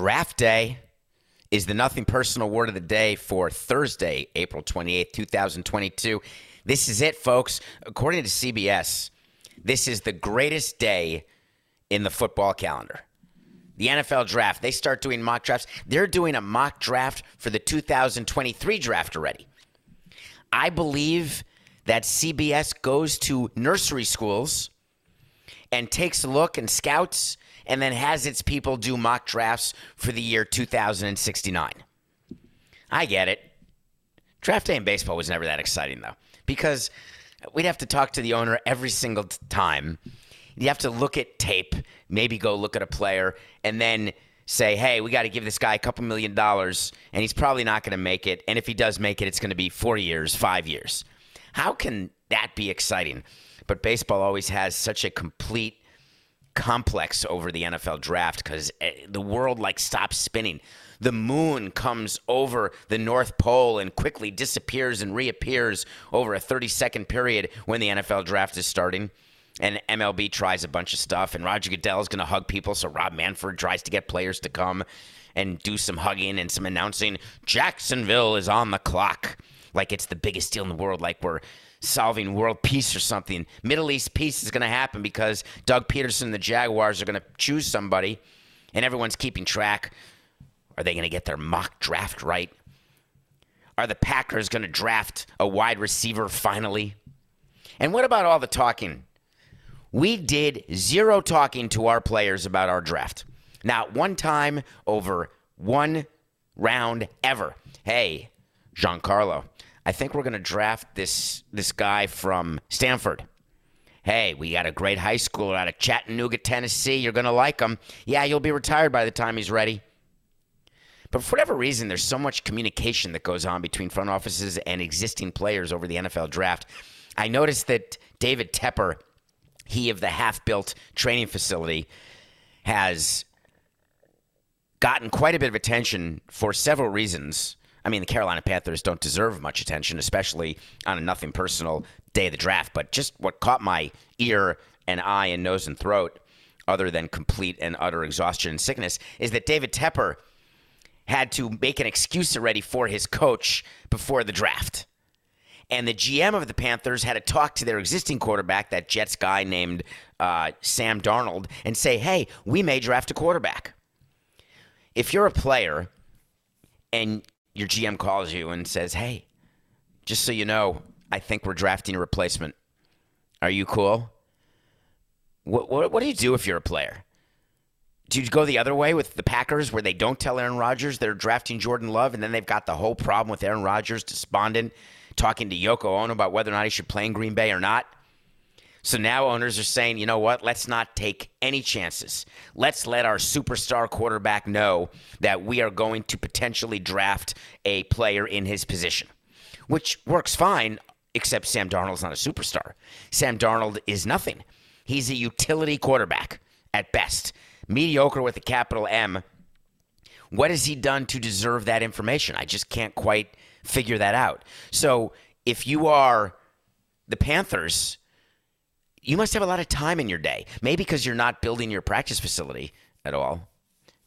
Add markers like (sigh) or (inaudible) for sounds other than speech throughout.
Draft day is the nothing personal word of the day for Thursday, April 28th, 2022. This is it, folks. According to CBS, this is the greatest day in the football calendar. The NFL draft, they start doing mock drafts. They're doing a mock draft for the 2023 draft already. I believe that CBS goes to nursery schools and takes a look and scouts and then has its people do mock drafts for the year 2069. I get it. Draft day in baseball was never that exciting, though, because we'd have to talk to the owner every single time. You have to look at tape, maybe go look at a player, and then say, hey, we got to give this guy a couple million dollars, and he's probably not going to make it. And if he does make it, it's going to be four years, five years. How can that be exciting? But baseball always has such a complete complex over the NFL draft because eh, the world like stops spinning. The moon comes over the North Pole and quickly disappears and reappears over a 30 second period when the NFL draft is starting. And MLB tries a bunch of stuff, and Roger Goodell is going to hug people. So Rob Manfred tries to get players to come and do some hugging and some announcing. Jacksonville is on the clock, like it's the biggest deal in the world, like we're solving world peace or something. Middle East peace is going to happen because Doug Pederson and the Jaguars are going to choose somebody, and everyone's keeping track. Are they going to get their mock draft right? Are the Packers going to draft a wide receiver finally? And what about all the talking? We did zero talking to our players about our draft. Not one time over one round ever. Hey, Giancarlo, I think we're going to draft this this guy from Stanford. Hey, we got a great high schooler out of Chattanooga, Tennessee. You're going to like him. Yeah, you'll be retired by the time he's ready. But for whatever reason, there's so much communication that goes on between front offices and existing players over the NFL draft. I noticed that David Tepper, he of the half built training facility, has gotten quite a bit of attention for several reasons. I mean, the Carolina Panthers don't deserve much attention, especially on a nothing personal day of the draft. But just what caught my ear and eye and nose and throat, other than complete and utter exhaustion and sickness, is that David Tepper had to make an excuse already for his coach before the draft. And the GM of the Panthers had to talk to their existing quarterback, that Jets guy named uh, Sam Darnold, and say, hey, we may draft a quarterback. If you're a player and your GM calls you and says, "Hey, just so you know, I think we're drafting a replacement. Are you cool?" What what, what do you do if you're a player? Do you go the other way with the Packers where they don't tell Aaron Rodgers they're drafting Jordan Love and then they've got the whole problem with Aaron Rodgers despondent talking to Yoko Ono about whether or not he should play in Green Bay or not? So now owners are saying, you know what? Let's not take any chances. Let's let our superstar quarterback know that we are going to potentially draft a player in his position, which works fine, except Sam Darnold's not a superstar. Sam Darnold is nothing. He's a utility quarterback at best, mediocre with a capital M. What has he done to deserve that information? I just can't quite figure that out. So if you are the Panthers, you must have a lot of time in your day. Maybe because you're not building your practice facility at all.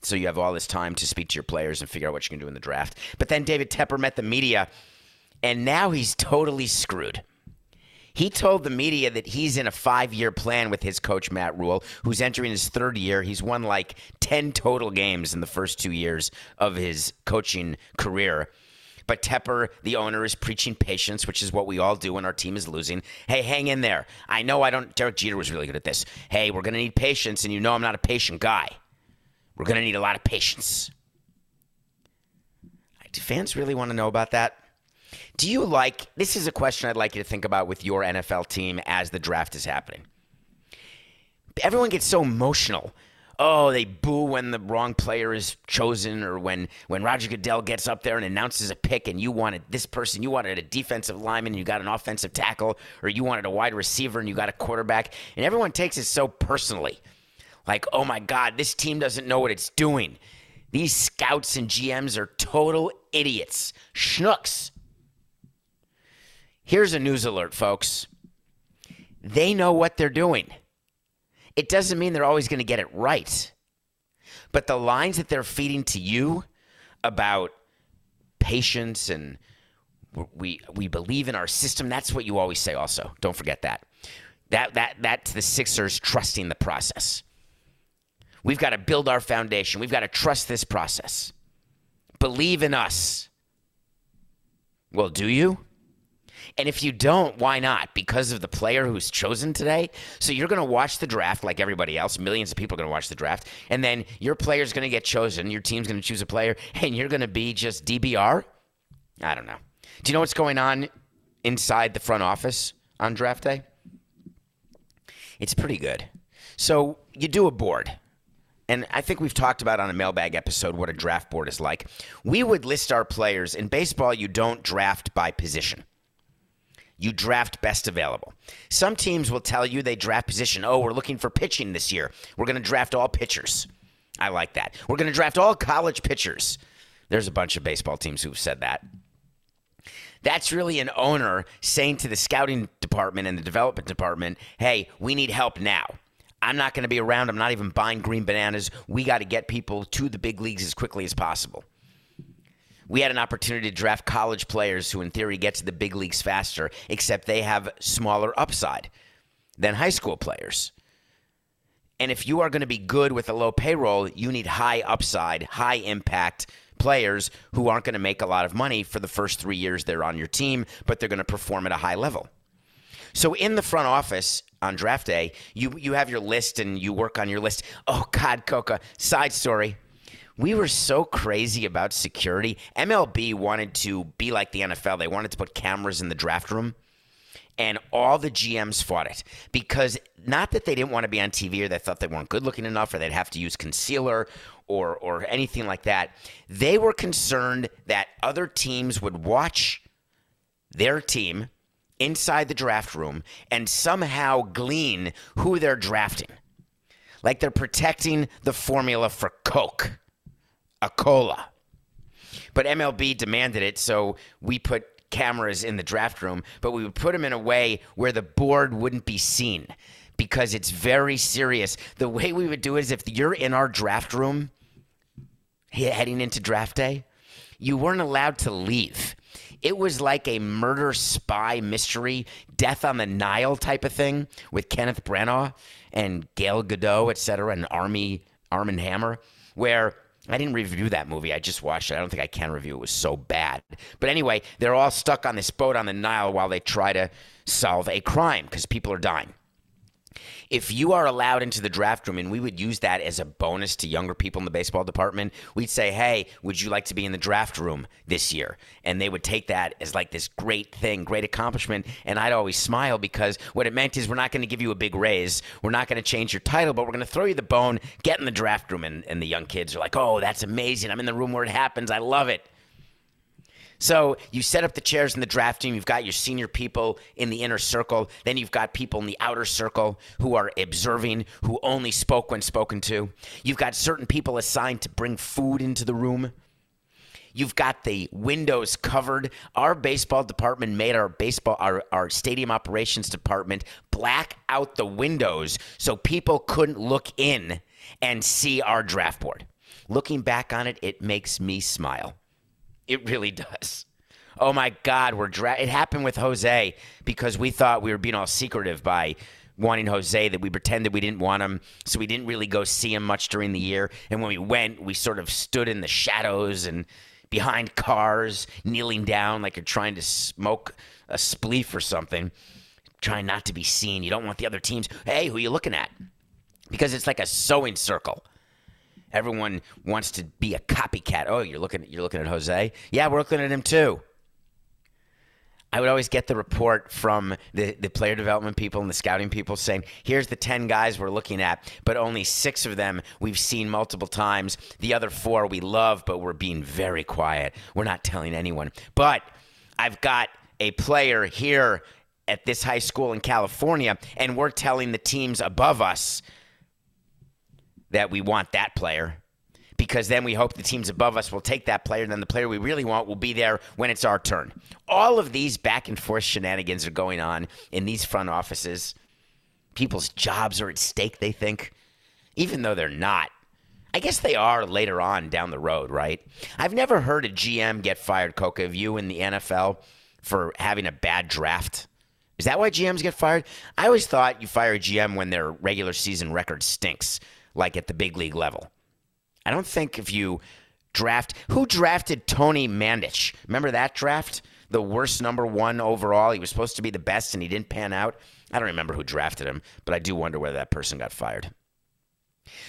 So you have all this time to speak to your players and figure out what you can do in the draft. But then David Tepper met the media, and now he's totally screwed. He told the media that he's in a five year plan with his coach, Matt Rhule, who's entering his third year. He's won like 10 total games in the first two years of his coaching career. But Tepper, the owner, is preaching patience, which is what we all do when our team is losing. Hey, hang in there. I know I don't. Derek Jeter was really good at this. Hey, we're going to need patience, and you know I'm not a patient guy. We're going to need a lot of patience. Do fans really want to know about that? Do you like this? Is a question I'd like you to think about with your NFL team as the draft is happening. Everyone gets so emotional oh, they boo when the wrong player is chosen or when, when Roger Goodell gets up there and announces a pick and you wanted this person, you wanted a defensive lineman and you got an offensive tackle, or you wanted a wide receiver and you got a quarterback. And everyone takes it so personally. Like, oh my God, this team doesn't know what it's doing. These scouts and GMs are total idiots, schnooks. Here's a news alert, folks. They know what they're doing. It doesn't mean they're always going to get it right. But the lines that they're feeding to you about patience and we we believe in our system, that's what you always say also. Don't forget that. That that that's the Sixers trusting the process. We've got to build our foundation. We've got to trust this process. Believe in us. Well, do you? And if you don't, why not? Because of the player who's chosen today? So you're going to watch the draft like everybody else. Millions of people are going to watch the draft. And then your player's going to get chosen. Your team's going to choose a player. And you're going to be just DBR? I don't know. Do you know what's going on inside the front office on draft day? It's pretty good. So you do a board. And I think we've talked about on a mailbag episode what a draft board is like. We would list our players. In baseball, you don't draft by position. You draft best available. Some teams will tell you they draft position. Oh, we're looking for pitching this year. We're going to draft all pitchers. I like that. We're going to draft all college pitchers. There's a bunch of baseball teams who've said that. That's really an owner saying to the scouting department and the development department, hey, we need help now. I'm not going to be around. I'm not even buying green bananas. We got to get people to the big leagues as quickly as possible. We had an opportunity to draft college players who, in theory, get to the big leagues faster, except they have smaller upside than high school players. And if you are going to be good with a low payroll, you need high upside, high impact players who aren't going to make a lot of money for the first three years they're on your team, but they're going to perform at a high level. So in the front office on draft day, you you have your list and you work on your list. Oh God, Coca. Side story. We were so crazy about security. MLB wanted to be like the NFL. They wanted to put cameras in the draft room. And all the GMs fought it because not that they didn't want to be on TV or they thought they weren't good looking enough or they'd have to use concealer or or anything like that. They were concerned that other teams would watch their team inside the draft room and somehow glean who they're drafting. Like they're protecting the formula for Coke, a cola. But MLB demanded it, so we put cameras in the draft room, but we would put them in a way where the board wouldn't be seen because it's very serious. The way we would do it is if you're in our draft room heading into draft day, you weren't allowed to leave. It was like a murder spy mystery, death on the Nile type of thing with Kenneth Branagh and Gal Gadot, et cetera, and Armie Arm & Hammer, where I didn't review that movie. I just watched it. I don't think I can review it. It was so bad. But anyway, they're all stuck on this boat on the Nile while they try to solve a crime because people are dying if you are allowed into the draft room and we would use that as a bonus to younger people in the baseball department, we'd say, hey, would you like to be in the draft room this year? And they would take that as like this great thing, great accomplishment. And I'd always smile because what it meant is we're not going to give you a big raise. We're not going to change your title, but we're going to throw you the bone, get in the draft room. And, and the young kids are like, oh, that's amazing. I'm in the room where it happens. I love it. So you set up the chairs in the draft team. You've got your senior people in the inner circle. Then you've got people in the outer circle who are observing, who only spoke when spoken to. You've got certain people assigned to bring food into the room. You've got the windows covered. Our baseball department made our baseball our, our stadium operations department black out the windows so people couldn't look in and see our draft board. Looking back on it, it makes me smile. It really does. Oh my God, we're dra- it happened with Jose because we thought we were being all secretive by wanting Jose that we pretended we didn't want him, so we didn't really go see him much during the year. And when we went, we sort of stood in the shadows and behind cars, kneeling down like you're trying to smoke a spleef or something, trying not to be seen. You don't want the other teams. Hey, who are you looking at? Because it's like a sewing circle. Everyone wants to be a copycat. Oh, you're looking you're looking at Jose? Yeah, we're looking at him too. I would always get the report from the, the player development people and the scouting people saying, here's the 10 guys we're looking at, but only six of them we've seen multiple times. The other four we love, but we're being very quiet. We're not telling anyone. But I've got a player here at this high school in California, and we're telling the teams above us that we want that player because then we hope the teams above us will take that player. And then the player we really want will be there when it's our turn. All of these back and forth shenanigans are going on in these front offices. People's jobs are at stake, they think, even though they're not. I guess they are later on down the road, right? I've never heard a GM get fired, Coca, of you in the NFL for having a bad draft. Is that why GMs get fired? I always thought you fire a GM when their regular season record stinks, like at the big league level. I don't think if you draft who drafted Tony Mandarich. Remember that draft? The worst number one overall. He was supposed to be the best and he didn't pan out. I don't remember who drafted him, but I do wonder whether that person got fired.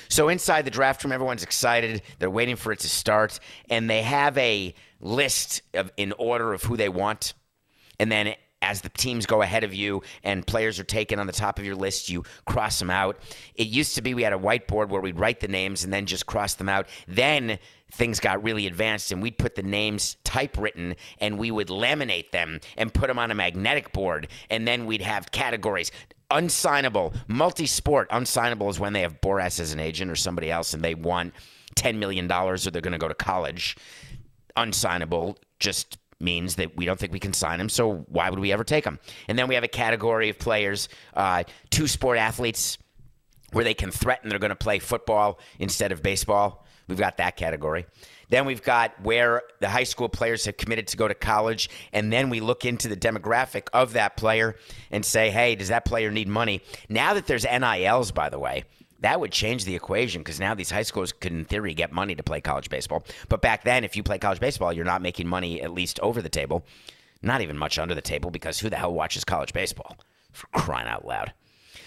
So inside the draft room, everyone's excited. They're waiting for it to start, and they have a list of in order of who they want. And then as the teams go ahead of you and players are taken on the top of your list, you cross them out. It used to be we had a whiteboard where we'd write the names and then just cross them out. Then things got really advanced and we'd put the names typewritten and we would laminate them and put them on a magnetic board. And then we'd have categories unsignable, multi sport. Unsignable is when they have Boras as an agent or somebody else and they want $10 million or they're going to go to college. Unsignable, just means that we don't think we can sign him, so why would we ever take him? And then we have a category of players, uh, two sport athletes, where they can threaten they're going to play football instead of baseball. We've got that category. Then we've got where the high school players have committed to go to college. And then we look into the demographic of that player and say, hey, does that player need money? Now that there's NILs, by the way, that would change the equation because now these high schools could, in theory, get money to play college baseball. But back then, if you play college baseball, you're not making money at least over the table, not even much under the table because who the hell watches college baseball? For crying out loud.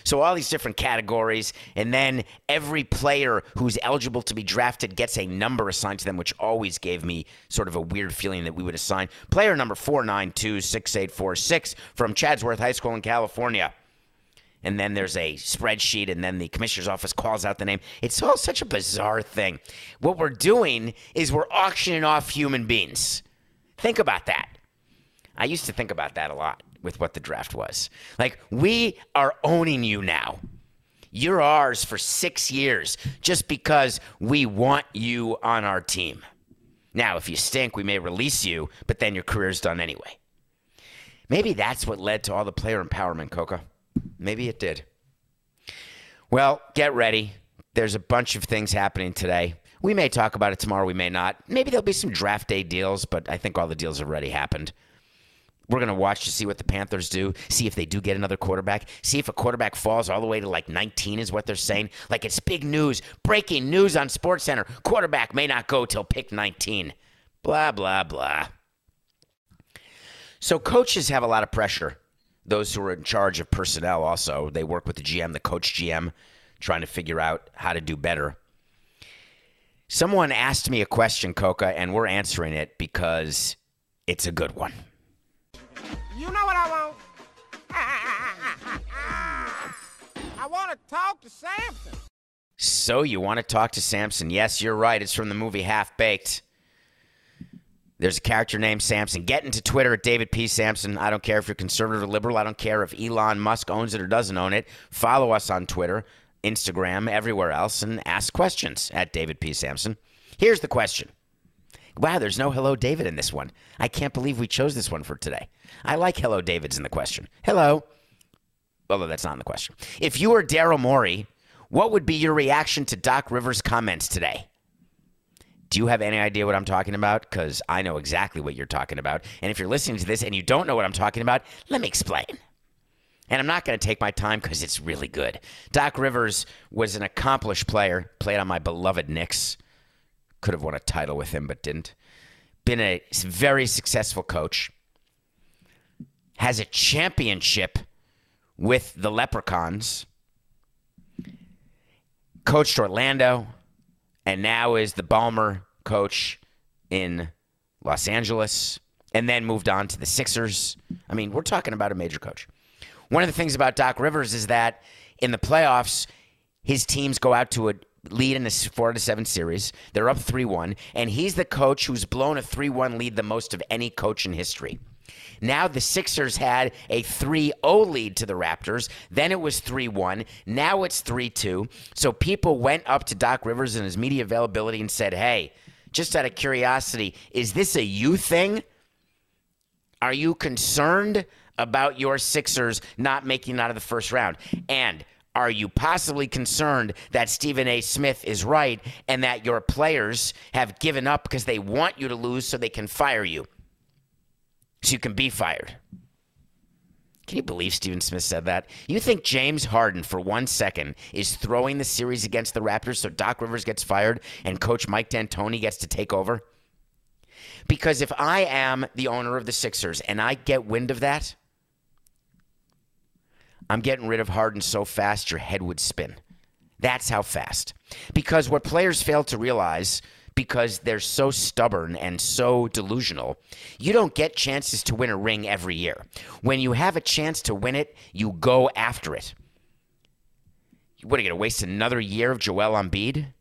So all these different categories, and then every player who's eligible to be drafted gets a number assigned to them, which always gave me sort of a weird feeling that we would assign player number four nine two six eight four six from Chatsworth High School in California and then there's a spreadsheet, and then the commissioner's office calls out the name. It's all such a bizarre thing. What we're doing is we're auctioning off human beings. Think about that. I used to think about that a lot with what the draft was. Like, we are owning you now. You're ours for six years just because we want you on our team. Now, if you stink, we may release you, but then your career's done anyway. Maybe that's what led to all the player empowerment, Coca. Maybe it did. Well, get ready. There's a bunch of things happening today. We may talk about it tomorrow, we may not. Maybe there'll be some draft day deals, but I think all the deals have already happened. We're going to watch to see what the Panthers do, see if they do get another quarterback, see if a quarterback falls all the way to like 19 is what they're saying. Like it's big news, breaking news on SportsCenter. Quarterback may not go till pick 19. Blah blah blah. So coaches have a lot of pressure those who are in charge of personnel also. They work with the GM, the coach GM, trying to figure out how to do better. Someone asked me a question, Coca, and we're answering it because it's a good one. You know what I want? (laughs) I want to talk to Samson. So you want to talk to Samson? Yes, you're right. It's from the movie Half Baked. There's a character named Samson. Get into Twitter at David P. Samson. I don't care if you're conservative or liberal. I don't care if Elon Musk owns it or doesn't own it. Follow us on Twitter, Instagram, everywhere else, and ask questions at David P. Samson. Here's the question. Wow, there's no Hello David in this one. I can't believe we chose this one for today. I like Hello David's in the question. Hello. Although that's not in the question. If you were Daryl Morey, what would be your reaction to Doc Rivers' comments today? Do you have any idea what I'm talking about? Because I know exactly what you're talking about. And if you're listening to this and you don't know what I'm talking about, let me explain. And I'm not going to take my time because it's really good. Doc Rivers was an accomplished player, played on my beloved Knicks. Could have won a title with him, but didn't. Been a very successful coach. Has a championship with the Leprechauns. Coached Orlando, and now is the Ballmer coach in Los Angeles, and then moved on to the Sixers. I mean, we're talking about a major coach. One of the things about Doc Rivers is that in the playoffs, his teams go out to a lead in a four to seven series. They're up 3 1, and he's the coach who's blown a 3 1 lead the most of any coach in history. Now the Sixers had a 3 0 lead to the Raptors. Then it was 3 1. Now it's 3 2. So people went up to Doc Rivers and his media availability and said, hey, just out of curiosity, is this a you thing? Are you concerned about your Sixers not making out of the first round? And Are you possibly concerned that Stephen A. Smith is right and that your players have given up because they want you to lose so they can fire you? So you can be fired. Can you believe Stephen Smith said that? You think James Harden, for one second, is throwing the series against the Raptors so Doc Rivers gets fired and Coach Mike D'Antoni gets to take over? Because if I am the owner of the Sixers and I get wind of that, I'm getting rid of Harden so fast your head would spin. That's how fast. Because what players fail to realize because they're so stubborn and so delusional, you don't get chances to win a ring every year. When you have a chance to win it, you go after it. What are you going to waste another year of Joel Embiid?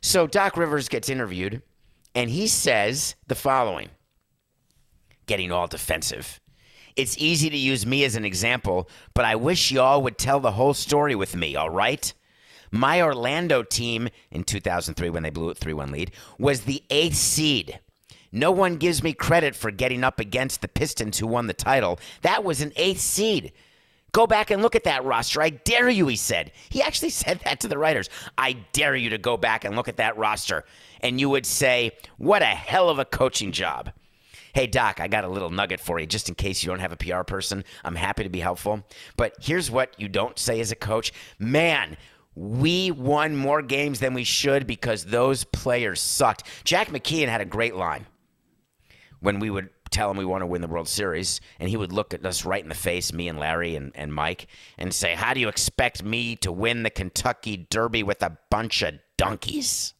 So Doc Rivers gets interviewed, and he says the following, getting all defensive. It's easy to use me as an example, but I wish y'all would tell the whole story with me, all right? My Orlando team in 2003, when they blew a 3 1 lead, was the eighth seed. No one gives me credit for getting up against the Pistons who won the title. That was an eighth seed. Go back and look at that roster. I dare you, he said. He actually (laughs) said that to the writers. I dare you to go back and look at that roster. And you would say, what a hell of a coaching job. Hey, Doc, I got a little nugget for you just in case you don't have a PR person. I'm happy to be helpful. But here's what you don't say as a coach man, we won more games than we should because those players sucked. Jack McKeon had a great line when we would tell him we want to win the World Series, and he would look at us right in the face, me and Larry and, and Mike, and say, How do you expect me to win the Kentucky Derby with a bunch of donkeys?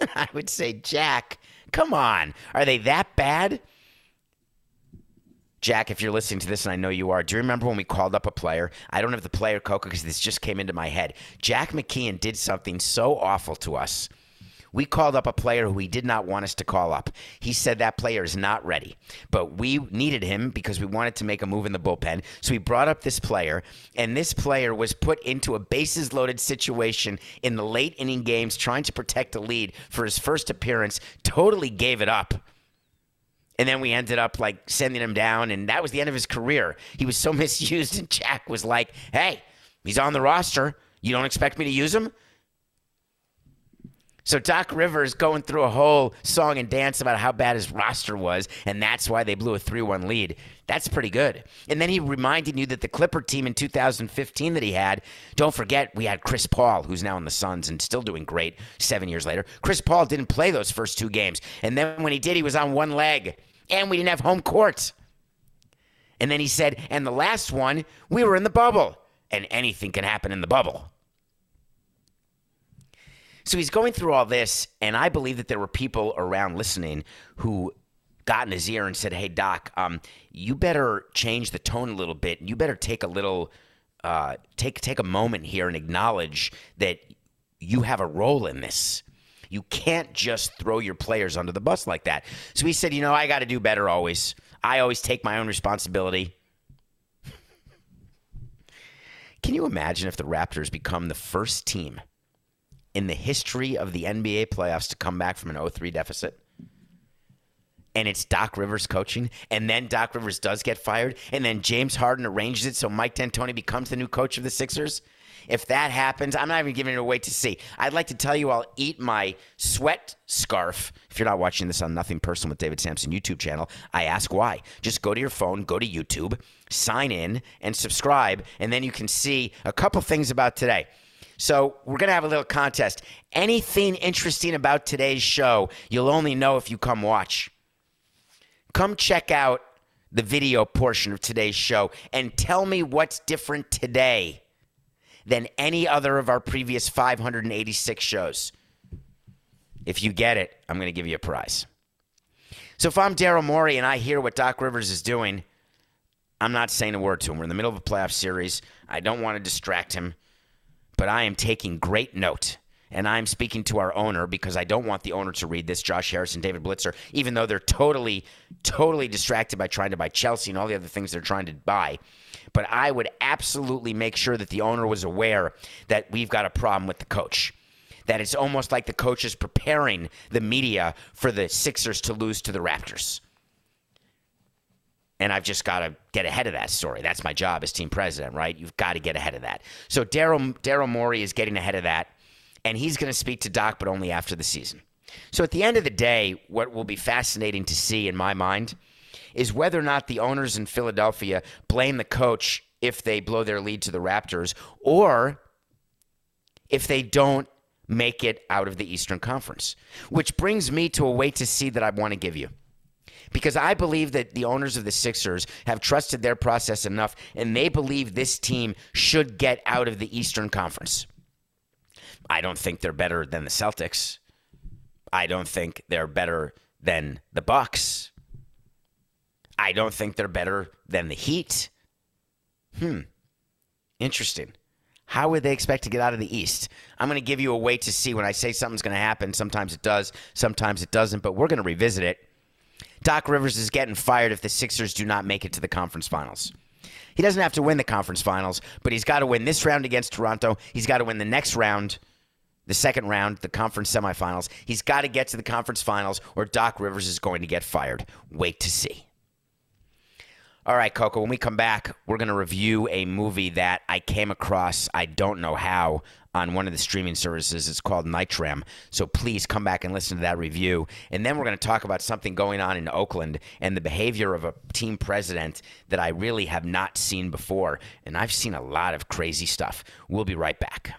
(laughs) I would say, Jack, Come on. Are they that bad? Jack, if you're listening to this, and I know you are, do you remember when we called up a player? I don't have the player Coca because this just came into my head. Jack McKeon did something so awful to us. We called up a player who he did not want us to call up. He said that player is not ready, but we needed him because we wanted to make a move in the bullpen. So we brought up this player, and this player was put into a bases loaded situation in the late inning games trying to protect a lead for his first appearance, totally gave it up. And then we ended up like sending him down, and that was the end of his career. He was so (laughs) misused, and Jack was like, hey, he's on the roster. You don't expect me to use him? So Doc Rivers going through a whole song and dance about how bad his roster was, and that's why they blew a 3 1 lead. That's pretty good. And then he reminded you that the Clipper team in 2015 that he had, don't forget, we had Chris Paul, who's now in the Suns and still doing great seven years later. Chris Paul didn't play those first two games. And then when he did, he was on one leg, and we didn't have home court. And then he said, and the last one, we were in the bubble, and anything can happen in the bubble. So he's going through all this, and I believe that there were people around listening who got in his ear and said, "Hey, Doc, um, you better change the tone a little bit. And you better take a little, uh, take take a moment here and acknowledge that you have a role in this." You can't just throw your players under the bus like that. So he said, You know, I got to do better always. I always take my own responsibility. Can you imagine if the Raptors become the first team in the history of the NBA playoffs to come back from an 0-3 deficit. And it's Doc Rivers coaching, and then Doc Rivers does get fired, and then James Harden arranges it so Mike D'Antoni becomes the new coach of the Sixers. If that happens, I'm not even giving it away to see. I'd like to tell you I'll eat my sweat scarf. If you're not watching this on Nothing Personal with David Samson YouTube channel, I ask why. Just go to your phone, go to YouTube, sign in, and subscribe, and then you can see a couple things about today. So we're going to have a little contest. Anything interesting about today's show, you'll only know if you come watch. Come check out the video portion of today's show and tell me what's different today than any other of our previous 586 shows. If you get it, I'm going to give you a prize. So if I'm Daryl Morey and I hear what Doc Rivers is doing, I'm not saying a word to him. We're in the middle of a playoff series. I don't want to distract him but I am taking great note. And I'm speaking to our owner because I don't want the owner to read this, Josh Harris and David Blitzer, even though they're totally, totally distracted by trying to buy Chelsea and all the other things they're trying to buy. But I would absolutely make sure that the owner was aware that we've got a problem with the coach. That it's almost like the coach is preparing the media for the Sixers to lose to the Raptors. and I've just got to get ahead of that story. That's my job as team president, right? You've got to get ahead of that. So Daryl Daryl Morey is getting ahead of that, and he's going to speak to Doc, but only after the season. So at the end of the day, what will be fascinating to see in my mind is whether or not the owners in Philadelphia blame the coach if they blow their lead to the Raptors, or if they don't make it out of the Eastern Conference. Which brings me to a wait to see that I want to give you because I believe that the owners of the Sixers have trusted their process enough and they believe this team should get out of the Eastern Conference. I don't think they're better than the Celtics. I don't think they're better than the Bucks. I don't think they're better than the Heat. Hmm. Interesting. How would they expect to get out of the East? I'm going to give you a wait to see when I say something's going to happen. Sometimes it does, sometimes it doesn't, but we're going to revisit it Doc Rivers is getting fired if the Sixers do not make it to the conference finals. He doesn't have to win the conference finals, but he's got to win this round against Toronto. He's got to win the next round, the second round, the conference semifinals. He's got to get to the conference finals, or Doc Rivers is going to get fired. Wait to see. All right, Coco, when we come back, we're going to review a movie that I came across, I don't know how, on one of the streaming services. It's called Nitram. So please come back and listen to that review. And then we're going to talk about something going on in Oakland and the behavior of a team president that I really have not seen before. And I've seen a lot of crazy stuff. We'll be right back.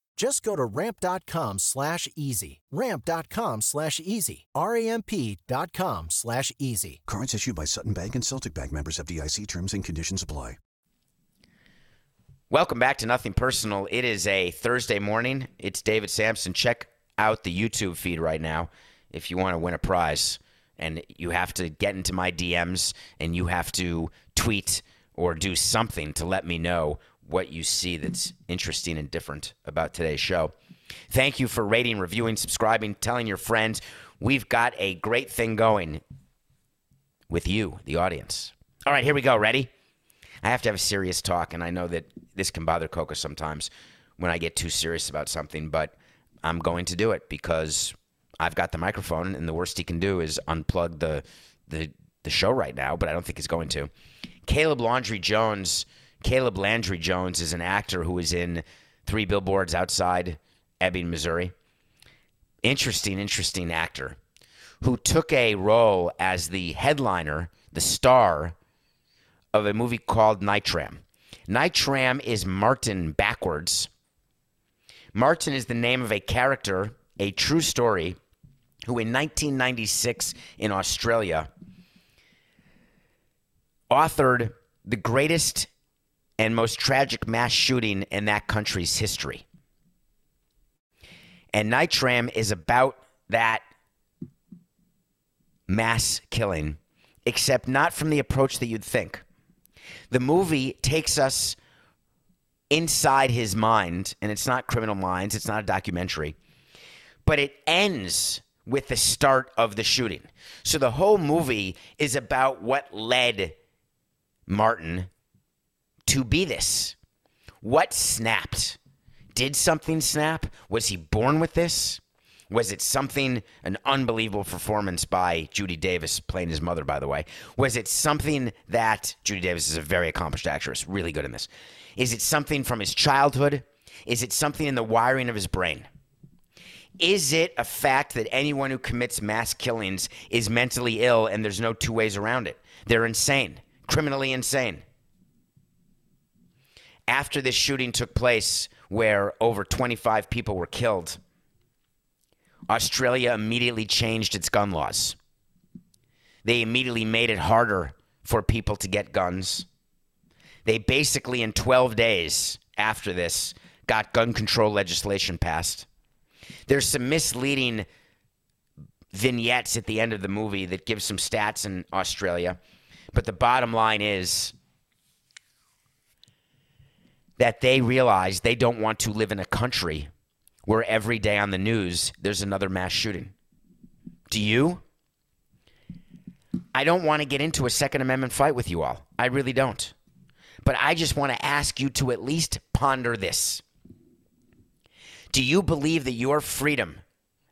Just go to ramp.com slash easy. Ramp.com slash easy. R-A-M-P.com slash easy. Cards issued by Sutton Bank and Celtic Bank members FDIC terms and conditions apply. Welcome back to Nothing Personal. It is a Thursday morning. It's David Samson. Check out the YouTube feed right now if you want to win a prize. And you have to get into my DMs and you have to tweet or do something to let me know what you see that's interesting and different about today's show. Thank you for rating, reviewing, subscribing, telling your friends. We've got a great thing going with you, the audience. All right, here we go. Ready? I have to have a serious talk, and I know that this can bother Coco sometimes when I get too serious about something, but I'm going to do it because I've got the microphone, and the worst he can do is unplug the the the show right now. But I don't think he's going to. Caleb Landry Jones. Caleb Landry Jones is an actor who is in Three Billboards Outside Ebbing, Missouri. Interesting, interesting actor who took a role as the headliner, the star of a movie called Nitram. Nitram is Martin backwards Martin is the name of a character, a true story, who in 1996 in Australia authored the greatest and most tragic mass shooting in that country's history. And Nitram is about that mass killing, except not from the approach that you'd think. The movie takes us inside his mind, and it's not Criminal Minds, it's not a documentary, but it ends with the start of the shooting. So the whole movie is about what led Martin to be this. What snapped? Did something snap? Was he born with this? Was it something, an unbelievable performance by Judy Davis, playing his mother, by the way? Was it something that Judy Davis is a very accomplished actress, really good in this? Is it something from his childhood? Is it something in the wiring of his brain? Is it a fact that anyone who commits mass killings is mentally ill and there's no two ways around it? They're insane, criminally insane. After this shooting took place, where over 25 people were killed, Australia immediately changed its gun laws. They immediately made it harder for people to get guns. They basically, in 12 days after this, got gun control legislation passed. There's some misleading vignettes at the end of the movie that give some stats in Australia. But the bottom line is that they realize they don't want to live in a country where every day on the news there's another mass shooting. Do you? I don't want to get into a Second Amendment fight with you all. I really don't. But I just want to ask you to at least ponder this. Do you believe that your freedom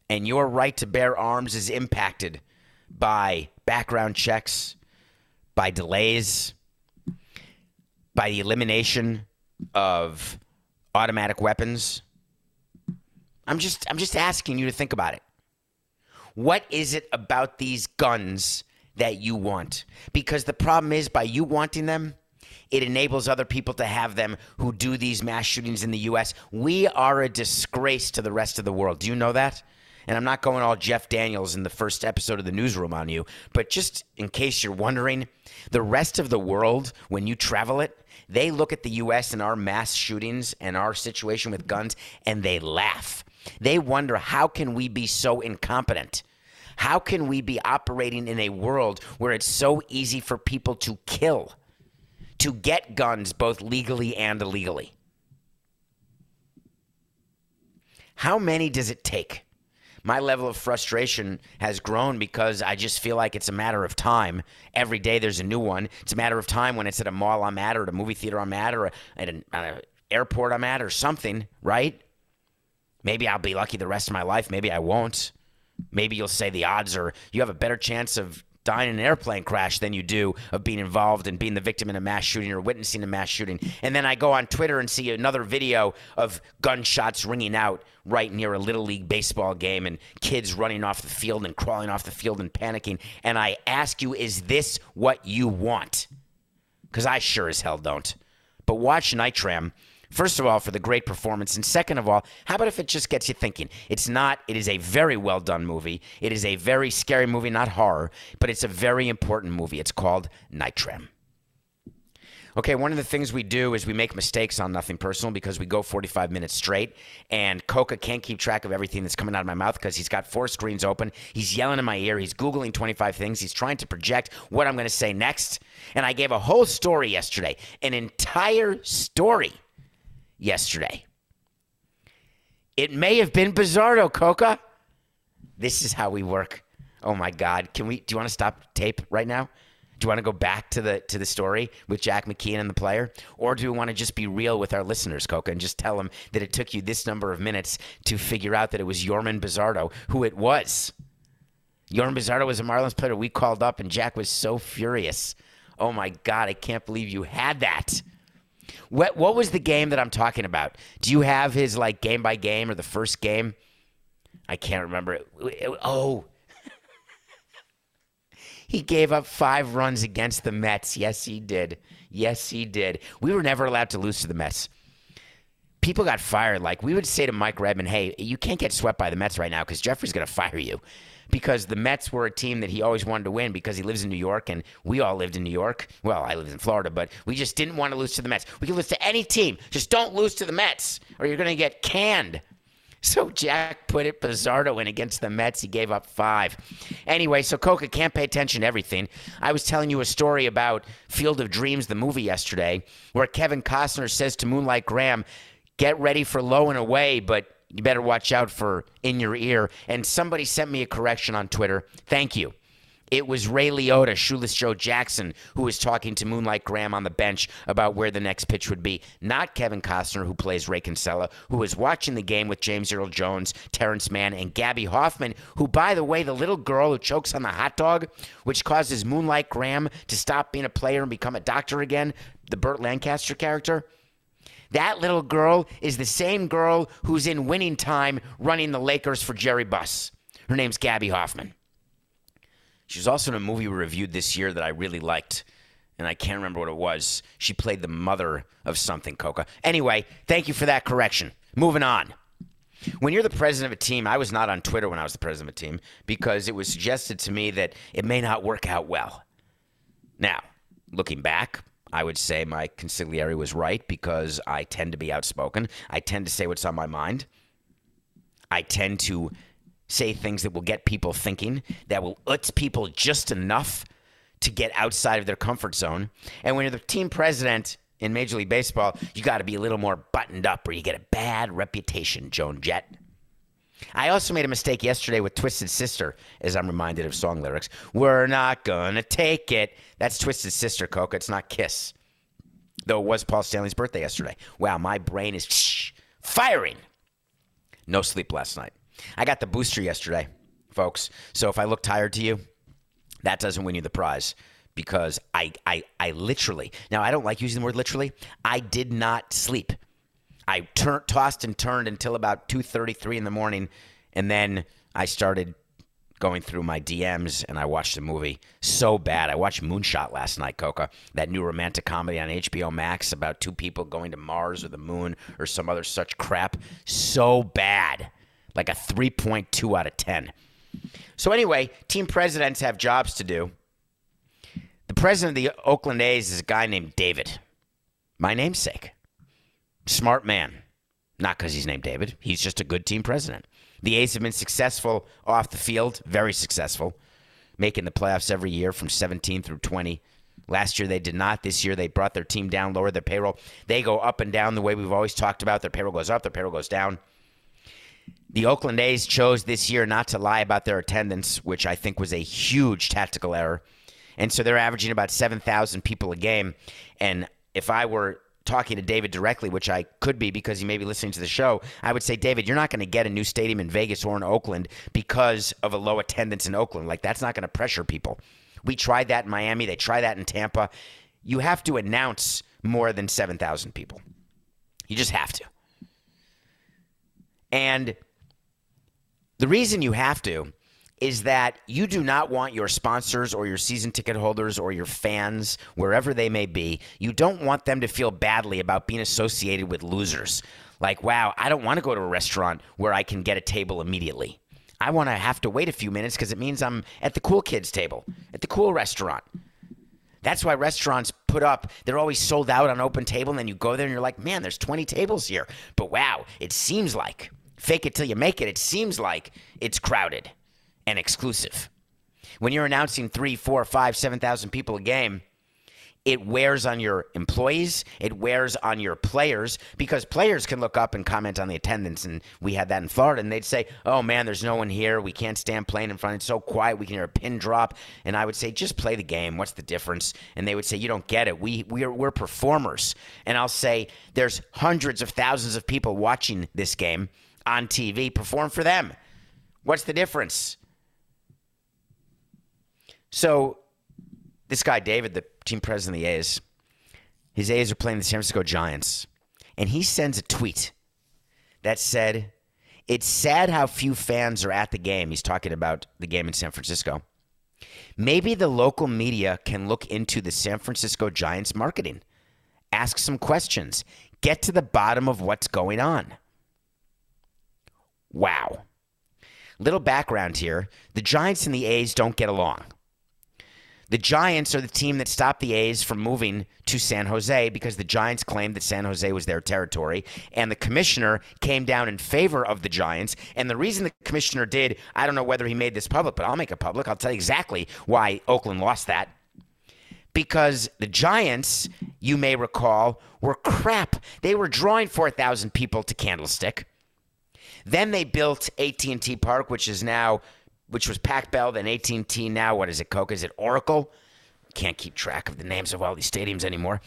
and your right to bear arms is impacted by background checks, by delays, by the elimination of automatic weapons? I'm just I'm just asking you to think about it. What is it about these guns that you want? Because the problem is by you wanting them, it enables other people to have them who do these mass shootings in the US. We are a disgrace to the rest of the world. Do you know that? And I'm not going all Jeff Daniels in the first episode of the newsroom on you, but just in case you're wondering, the rest of the world, when you travel it, they look at the US and our mass shootings and our situation with guns and they laugh. They wonder how can we be so incompetent? How can we be operating in a world where it's so easy for people to kill, to get guns both legally and illegally? How many does it take? My level of frustration has grown because I just feel like it's a matter of time. Every day there's a new one. It's a matter of time when it's at a mall I'm at, or at a movie theater I'm at, or at an, airport I'm at, or something, right? Maybe I'll be lucky the rest of my life. Maybe I won't. Maybe you'll say the odds are you have a better chance of dying in an airplane crash than you do of being involved and being the victim in a mass shooting or witnessing a mass shooting. And then I go on Twitter and see another video of gunshots ringing out right near a little league baseball game and kids running off the field and crawling off the field and panicking. And I ask you, is this what you want? Because I sure as hell don't. But watch Nitram First of all, for the great performance. And second of all, how about if it just gets you thinking? It's not, it is a very well done movie. It is a very scary movie, not horror, but it's a very important movie. It's called Nitram. Okay, one of the things we do is we make mistakes on Nothing Personal because we go 45 minutes straight, and Coca can't keep track of everything that's coming out of my mouth because he's got four screens open. He's yelling in my ear. He's Googling 25 things. He's trying to project what I'm going to say next. And I gave a whole story yesterday, an entire story yesterday. It may have been Bizzardo, Coca. This is how we work. Oh my God. Can we do you want to stop tape right now? Do you want to go back to the to the story with Jack McKeon and the player? Or do we want to just be real with our listeners, Coca, and just tell them that it took you this number of minutes to figure out that it was Yorman Bizzardo, who it was? Yorman Bizzardo was a Marlins player we called up, and Jack was so furious. Oh my God, I can't believe you had that. What what was the game that I'm talking about? Do you have his like game by game or the first game? I can't remember. It, oh. (laughs) he gave up 5 runs against the Mets. Yes, he did. Yes, he did. We were never allowed to lose to the Mets. People got fired. Like we would say to Mike Redmond, "Hey, you can't get swept by the Mets right now because Jeffrey's going to fire you." because the Mets were a team that he always wanted to win because he lives in New York and we all lived in New York. Well, I lived in Florida, but we just didn't want to lose to the Mets. We can lose to any team. Just don't lose to the Mets or you're going to get canned. So Jack put it Bizzardo in against the Mets. He gave up five. Anyway, so Coca can't pay attention to everything. I was telling you a story about Field of Dreams, the movie yesterday, where Kevin Costner says to Moonlight Graham, get ready for low and away, but you better watch out for in your ear. And somebody sent me a correction on Twitter. Thank you. It was Ray Liotta, Shoeless Joe Jackson, who was talking to Moonlight Graham on the bench about where the next pitch would be. Not Kevin Costner, who plays Ray Kinsella, who was watching the game with James Earl Jones, Terrence Mann, and Gaby Hoffmann, who, by the way, the little girl who chokes on the hot dog, which causes Moonlight Graham to stop being a player and become a doctor again, the Burt Lancaster character. That little girl is the same girl who's in winning time running the Lakers for Jerry Buss. Her name's Gaby Hoffmann. She was also in a movie we reviewed this year that I really liked, and I can't remember what it was. She played the mother of something, Coca. Anyway, thank you for that correction. Moving on. When you're the president of a team, I was not on Twitter when I was the president of a team because it was suggested to me that it may not work out well. Now, looking back, I would say my consigliere was right because I tend to be outspoken. I tend to say what's on my mind. I tend to say things that will get people thinking, that will utz people just enough to get outside of their comfort zone. And when you're the team president in Major League Baseball, you got to be a little more buttoned up or you get a bad reputation, Joan Jett. I also made a mistake yesterday with Twisted Sister, as I'm reminded of song lyrics. We're not gonna take it. That's Twisted Sister, Coca. It's not Kiss. Though it was Paul Stanley's birthday yesterday. Wow, my brain is firing. No sleep last night. I got the booster yesterday, folks. So if I look tired to you, that doesn't win you the prize because I, I, I literally, now I don't like using the word literally, I did not sleep. I tossed and turned until about 2.33 in the morning, and then I started going through my DMs and I watched a movie so bad. I watched Moonshot last night, Coca, that new romantic comedy on HBO Max about two people going to Mars or the moon or some other such crap. So bad. Like a 3.2 out of 10. So, anyway, team presidents have jobs to do. The president of the Oakland A's is a guy named David, my namesake. Smart man. Not because he's named David. He's just a good team president. The A's have been successful off the field, very successful, making the playoffs every year from 17 through 20. Last year they did not. This year they brought their team down, lowered their payroll. They go up and down the way we've always talked about. Their payroll goes up, their payroll goes down. The Oakland A's chose this year not to lie about their attendance, which I think was a huge tactical error. And so they're averaging about 7,000 people a game. And if I were talking to David directly, which I could be because he may be listening to the show, I would say, David, you're not going to get a new stadium in Vegas or in Oakland because of a low attendance in Oakland. Like, that's not going to pressure people. We tried that in Miami, they try that in Tampa. You have to announce more than 7,000 people. You just have to. And the reason you have to is that you do not want your sponsors or your season ticket holders or your fans, wherever they may be, you don't want them to feel badly about being associated with losers. Like, wow, I don't want to go to a restaurant where I can get a table immediately. I want to have to wait a few minutes because it means I'm at the cool kids table, at the cool restaurant. That's why restaurants put up, they're always sold out on open table, and then you go there and you're like, man, there's 20 tables here. But wow, it seems like, fake it till you make it, it seems like it's crowded and exclusive. When you're announcing three, four, five, seven thousand people a game, it wears on your employees, it wears on your players because players can look up and comment on the attendance. And we had that in Florida, and they'd say, Oh man, there's no one here. We can't stand playing in front. It's so quiet. We can hear a pin drop. And I would say, Just play the game. What's the difference? And they would say, You don't get it. We, we're, we're performers. And I'll say, There's hundreds of thousands of people watching this game on TV. Perform for them. What's the difference? So, this guy, David, the team president of the A's, his A's are playing the San Francisco Giants. And he sends a tweet that said, It's sad how few fans are at the game. He's talking about the game in San Francisco. Maybe the local media can look into the San Francisco Giants marketing, ask some questions, get to the bottom of what's going on. Wow. Little background here the Giants and the A's don't get along. The Giants are the team that stopped the A's from moving to San Jose because the Giants claimed that San Jose was their territory. And the commissioner came down in favor of the Giants. And the reason the commissioner did, I don't know whether he made this public, but I'll make it public. I'll tell you exactly why Oakland lost that. Because the Giants, you may recall, were crap. They were drawing 4,000 people to Candlestick. Then they built AT&T Park, which is now which was Pac Bell, then AT&T. Now what is it? Coke? Is it Oracle? Can't keep track of the names of all these stadiums anymore.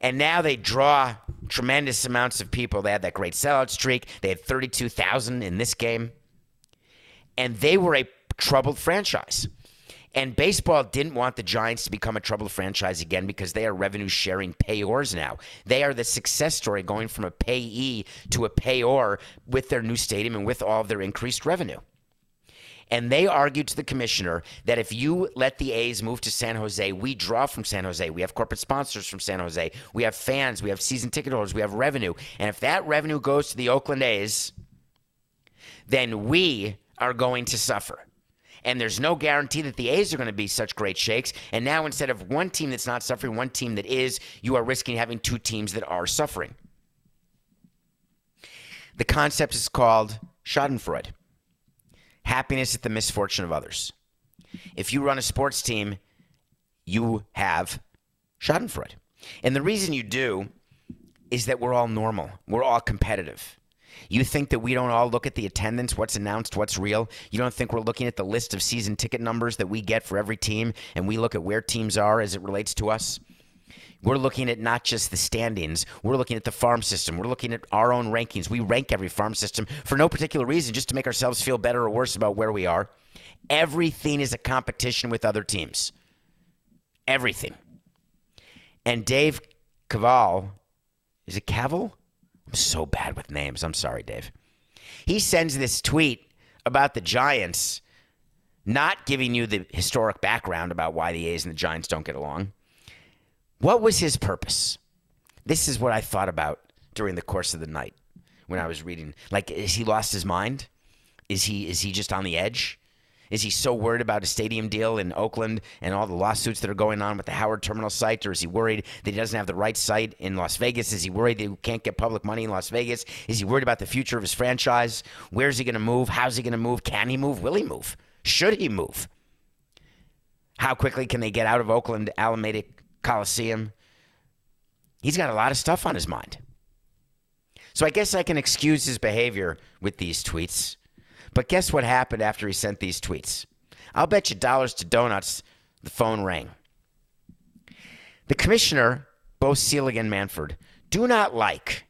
And now they draw tremendous amounts of people. They had that great sellout streak. They had 32,000 in this game. And they were a troubled franchise. And baseball didn't want the Giants to become a troubled franchise again because they are revenue sharing payors now. They are the success story going from a payee to a payor with their new stadium and with all of their increased revenue. And they argued to the commissioner that if you let the A's move to San Jose, we draw from San Jose. We have corporate sponsors from San Jose. We have fans. We have season ticket holders. We have revenue. And if that revenue goes to the Oakland A's, then we are going to suffer. And there's no guarantee that the A's are going to be such great shakes. And now, instead of one team that's not suffering, one team that is, you are risking having two teams that are suffering. The concept is called Schadenfreude happiness at the misfortune of others. If you run a sports team, you have Schadenfreude. And the reason you do is that we're all normal, we're all competitive. You think that we don't all look at the attendance, what's announced, what's real? You don't think we're looking at the list of season ticket numbers that we get for every team and we look at where teams are as it relates to us? We're looking at not just the standings, we're looking at the farm system. We're looking at our own rankings. We rank every farm system for no particular reason, just to make ourselves feel better or worse about where we are. Everything is a competition with other teams. Everything. And Dave Kaval, is it Cavill? I'm so bad with names. I'm sorry, Dave. He sends this tweet about the Giants, not giving you the historic background about why the A's and the Giants don't get along. What was his purpose? This is what I thought about during the course of the night when I was reading. Like, is he lost his mind? Is he is he just on the edge? Is he so worried about a stadium deal in Oakland and all the lawsuits that are going on with the Howard Terminal site? Or is he worried that he doesn't have the right site in Las Vegas? Is he worried that he can't get public money in Las Vegas? Is he worried about the future of his franchise? Where's he going to move? How's he going to move? Can he move? Will he move? Should he move? How quickly can they get out of Oakland, Alameda Coliseum? He's got a lot of stuff on his mind. So I guess I can excuse his behavior with these tweets. But guess what happened after he sent these tweets? I'll bet you dollars to donuts the phone rang. The commissioner, both Selig and Manfred, do not like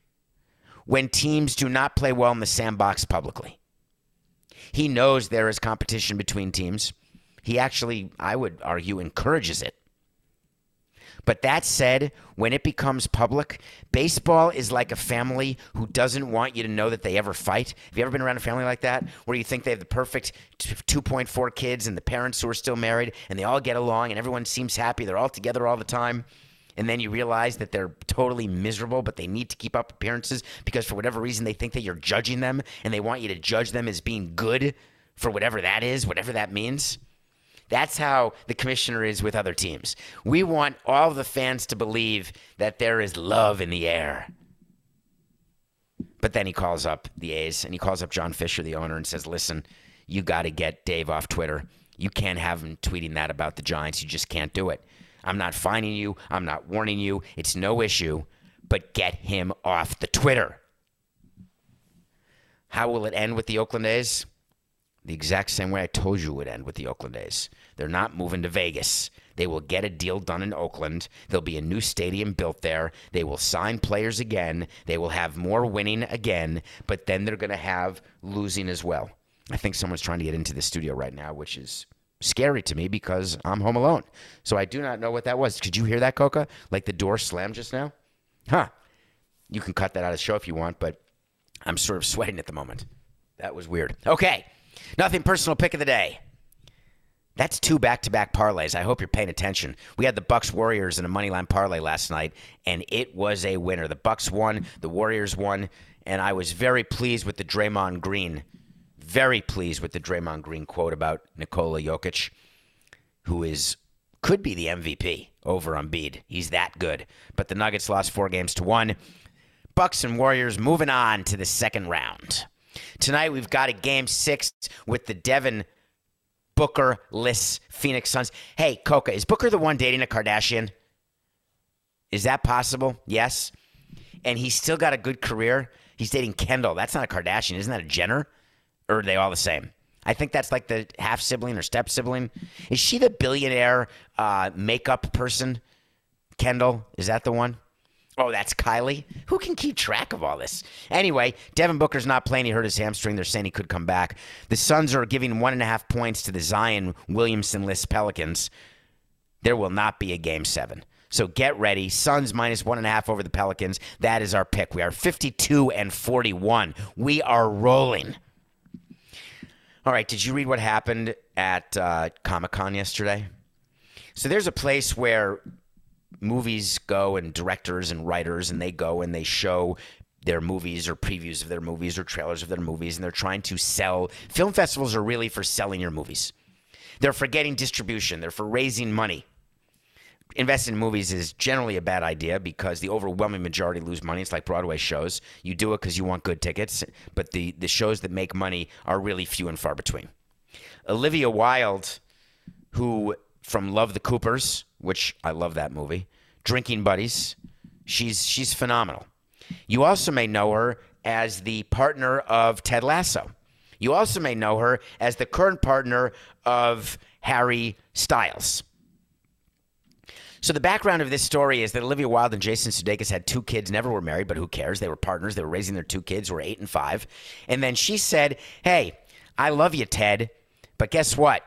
when teams do not play well in the sandbox publicly. He knows there is competition between teams. He actually, I would argue, encourages it. But that said, when it becomes public, baseball is like a family who doesn't want you to know that they ever fight. Have you ever been around a family like that where you think they have the perfect 2.4 kids and the parents who are still married and they all get along and everyone seems happy, they're all together all the time? And then you realize that they're totally miserable, but they need to keep up appearances because for whatever reason they think that you're judging them and they want you to judge them as being good for whatever that is, whatever that means. That's how the commissioner is with other teams. We want all the fans to believe that there is love in the air. But then he calls up the A's and he calls up John Fisher, the owner, and says, Listen, you got to get Dave off Twitter. You can't have him tweeting that about the Giants. You just can't do it. I'm not fining you. I'm not warning you. It's no issue. But get him off the Twitter. How will it end with the Oakland A's? The exact same way I told you would end with the Oakland A's. They're not moving to Vegas. They will get a deal done in Oakland. There'll be a new stadium built there. They will sign players again. They will have more winning again, but then they're going to have losing as well. I think someone's trying to get into the studio right now, which is scary to me because I'm home alone. So I do not know what that was. Could you hear that, Coca? Like the door slammed just now? Huh. You can cut that out of the show if you want, but I'm sort of sweating at the moment. That was weird. Okay. Nothing personal pick of the day. That's two back-to-back parlays. I hope you're paying attention. We had the Bucks Warriors in a money line parlay last night, and it was a winner. The Bucks won, the Warriors won, and I was very pleased with the Draymond Green. Very pleased with the Draymond Green quote about Nikola Jokic, who is could be the MVP over Embiid. He's that good. But the Nuggets lost four games to one. Bucks and Warriors moving on to the second round. Tonight we've got a game six with the Devin Booker list Phoenix Suns. Hey, Coca, is Booker the one dating a Kardashian? Is that possible? Yes. And he's still got a good career. He's dating Kendall. That's not a Kardashian. Isn't that a Jenner? Or are they all the same? I think that's like the half sibling or step sibling. Is she the billionaire uh, makeup person? Kendall? Is that the one? Oh, that's Kylie. Who can keep track of all this? Anyway, Devin Booker's not playing. He hurt his hamstring. They're saying he could come back. The Suns are giving one and a half points to the Zion Williamson list Pelicans. There will not be a game seven. So get ready. Suns minus one and a half over the Pelicans. That is our pick. We are 52 and 41. We are rolling. All right. Did you read what happened at uh, Comic Con yesterday? So there's a place where movies go and directors and writers and they go and they show their movies or previews of their movies or trailers of their movies, and they're trying to sell. Film festivals are really for selling your movies. They're for getting distribution. They're for raising money. Investing in movies is generally a bad idea because the overwhelming majority lose money. It's like Broadway shows. You do it because you want good tickets, but the, the shows that make money are really few and far between. Olivia Wilde, who from Love the Coopers, which I love that movie, Drinking Buddies, she's she's phenomenal. You also may know her as the partner of Ted Lasso. You also may know her as the current partner of Harry Styles. So the background of this story is that Olivia Wilde and Jason Sudeikis had two kids, never were married, but who cares? They were partners. They were raising their two kids, were eight and five. And then she said, "Hey, I love you, Ted, but guess what?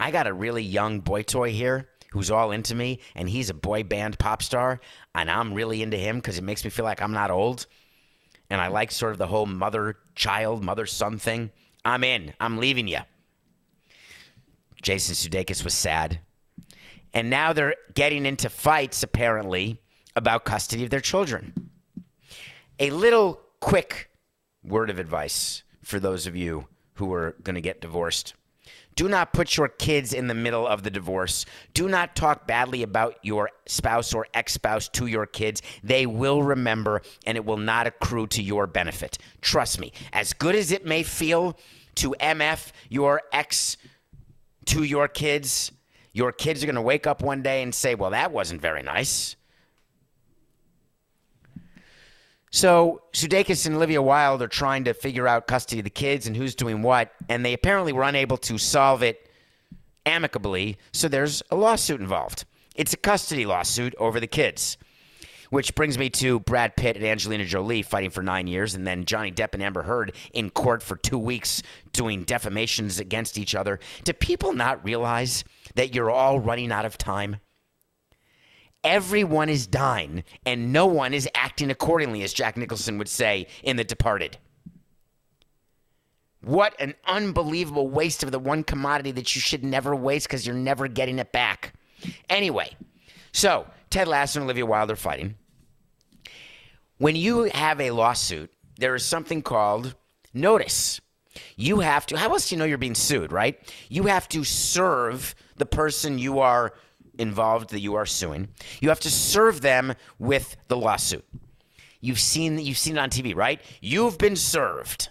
I got a really young boy toy here." Who's all into me, and he's a boy band pop star, and I'm really into him because it makes me feel like I'm not old and I like sort of the whole mother child, mother son thing. I'm in. I'm leaving you. Jason Sudeikis was sad. And now they're getting into fights, apparently, about custody of their children. A little quick word of advice for those of you who are going to get divorced. Do not put your kids in the middle of the divorce. Do not talk badly about your spouse or ex spouse to your kids. They will remember and it will not accrue to your benefit. Trust me. As good as it may feel to MF your ex to your kids, your kids are going to wake up one day and say, well, that wasn't very nice. So Sudeikis and Olivia Wilde are trying to figure out custody of the kids and who's doing what, and they apparently were unable to solve it amicably. So there's a lawsuit involved. It's a custody lawsuit over the kids. Which brings me to Brad Pitt and Angelina Jolie fighting for nine years, and then Johnny Depp and Amber Heard in court for two weeks doing defamations against each other. Do people not realize that you're all running out of time? Everyone is dying and no one is acting accordingly, as Jack Nicholson would say in The Departed. What an unbelievable waste of the one commodity that you should never waste because you're never getting it back. Anyway, so Ted Lasso and Olivia Wilde are fighting. When you have a lawsuit, there is something called notice. You have to, how else do you know you're being sued, right? You have to serve the person you are involved that you are suing. You have to serve them with the lawsuit. You've seen you've seen it on TV, right? You've been served.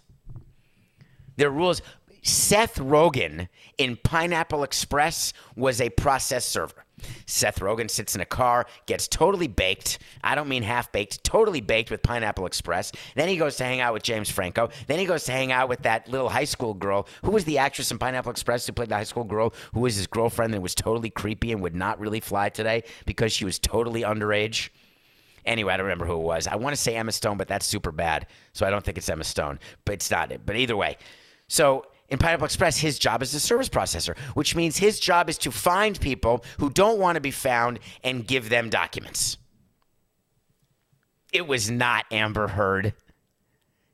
There are rules. Seth Rogen in Pineapple Express was a process server. Seth Rogen sits in a car, gets totally baked. I don't mean half baked, totally baked with Pineapple Express. Then he goes to hang out with James Franco. Then he goes to hang out with that little high school girl. Who was the actress in Pineapple Express who played the high school girl who was his girlfriend and was totally creepy and would not really fly today because she was totally underage? Anyway, I don't remember who it was. I want to say Emma Stone, but that's super bad. So I don't think it's Emma Stone. But it's not it. But either way. So in Pineapple Express, his job is a service processor, which means his job is to find people who don't want to be found and give them documents. It was not Amber Heard.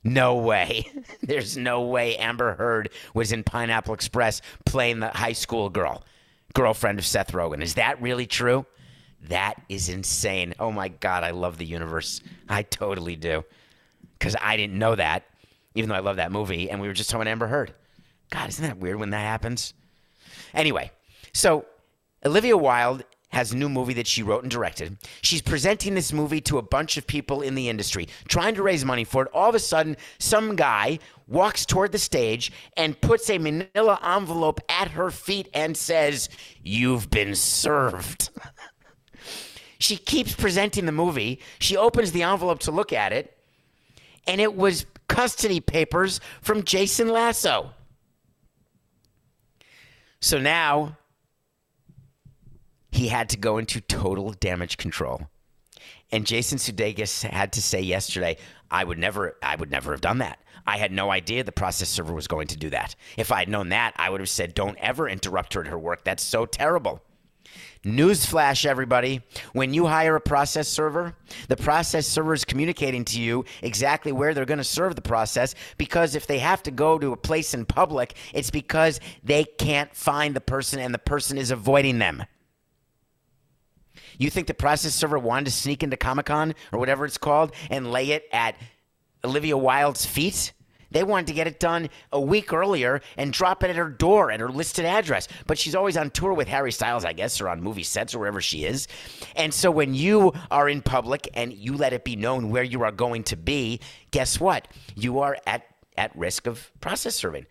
No way. (laughs) There's no way Amber Heard was in Pineapple Express playing the high school girl, girlfriend of Seth Rogen. Is that really true? That is insane. Oh my God, I love the universe. I totally do. Because I didn't know that, even though I love that movie, and we were just talking Amber Heard. God, isn't that weird when that happens? Anyway, so Olivia Wilde has a new movie that she wrote and directed. She's presenting this movie to a bunch of people in the industry, trying to raise money for it. All of a sudden, some guy walks toward the stage and puts a manila envelope at her feet and says, You've been served. (laughs) she keeps presenting the movie. She opens the envelope to look at it, and it was custody papers from Jason Lasso. So now he had to go into total damage control. And Jason Sudeikis had to say yesterday, I would never I would never have done that. I had no idea the process server was going to do that. If I had known that, I would have said, Don't ever interrupt her in her work. That's so terrible. Newsflash, everybody. When you hire a process server, the process server is communicating to you exactly where they're going to serve the process because if they have to go to a place in public, it's because they can't find the person and the person is avoiding them. You think the process server wanted to sneak into Comic Con or whatever it's called and lay it at Olivia Wilde's feet. They wanted to get it done a week earlier and drop it at her door at her listed address. But she's always on tour with Harry Styles, I guess, or on movie sets or wherever she is. And so when you are in public and you let it be known where you are going to be, guess what? You are at, at risk of process serving.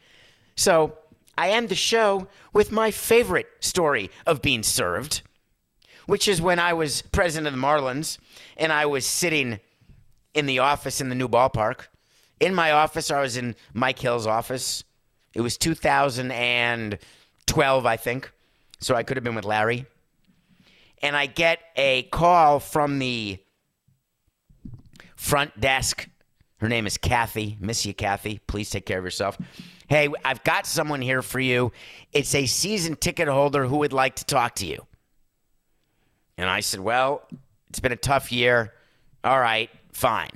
So I end the show with my favorite story of being served, which is when I was president of the Marlins and I was sitting in the office in the new ballpark in my office. I was in Mike Hill's office. It was 2012, I think. So I could have been with Larry. And I get a call from the front desk. Her name is Kathy. Miss you, Kathy. Please take care of yourself. Hey, I've got someone here for you. It's a season ticket holder who would like to talk to you. And I said, Well, it's been a tough year. All right, fine.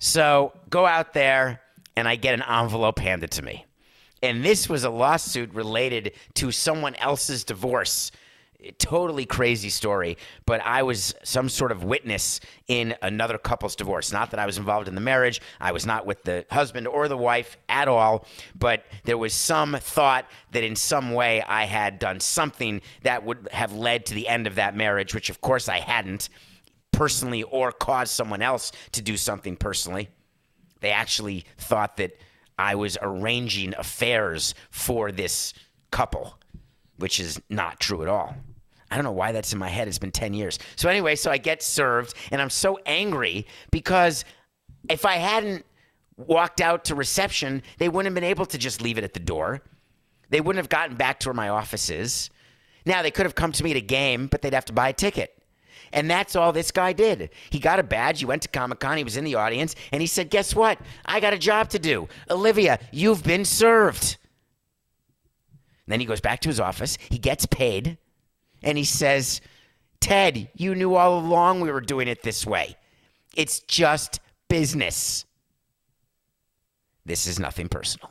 So go out there, and I get an envelope handed to me. And this was a lawsuit related to someone else's divorce. Totally crazy story, but I was some sort of witness in another couple's divorce. Not that I was involved in the marriage, I was not with the husband or the wife at all, but there was some thought that in some way I had done something that would have led to the end of that marriage, which of course I hadn't personally or caused someone else to do something personally. They actually thought that I was arranging affairs for this couple, which is not true at all. I don't know why that's in my head. It's been 10 years. So, anyway, so I get served, and I'm so angry because if I hadn't walked out to reception, they wouldn't have been able to just leave it at the door. They wouldn't have gotten back to where my office is. Now, they could have come to me at a game, but they'd have to buy a ticket. And that's all this guy did. He got a badge. He went to Comic Con. He was in the audience. And he said, Guess what? I got a job to do. Olivia, you've been served. And then he goes back to his office. He gets paid. And he says, Ted, you knew all along we were doing it this way. It's just business. This is nothing personal.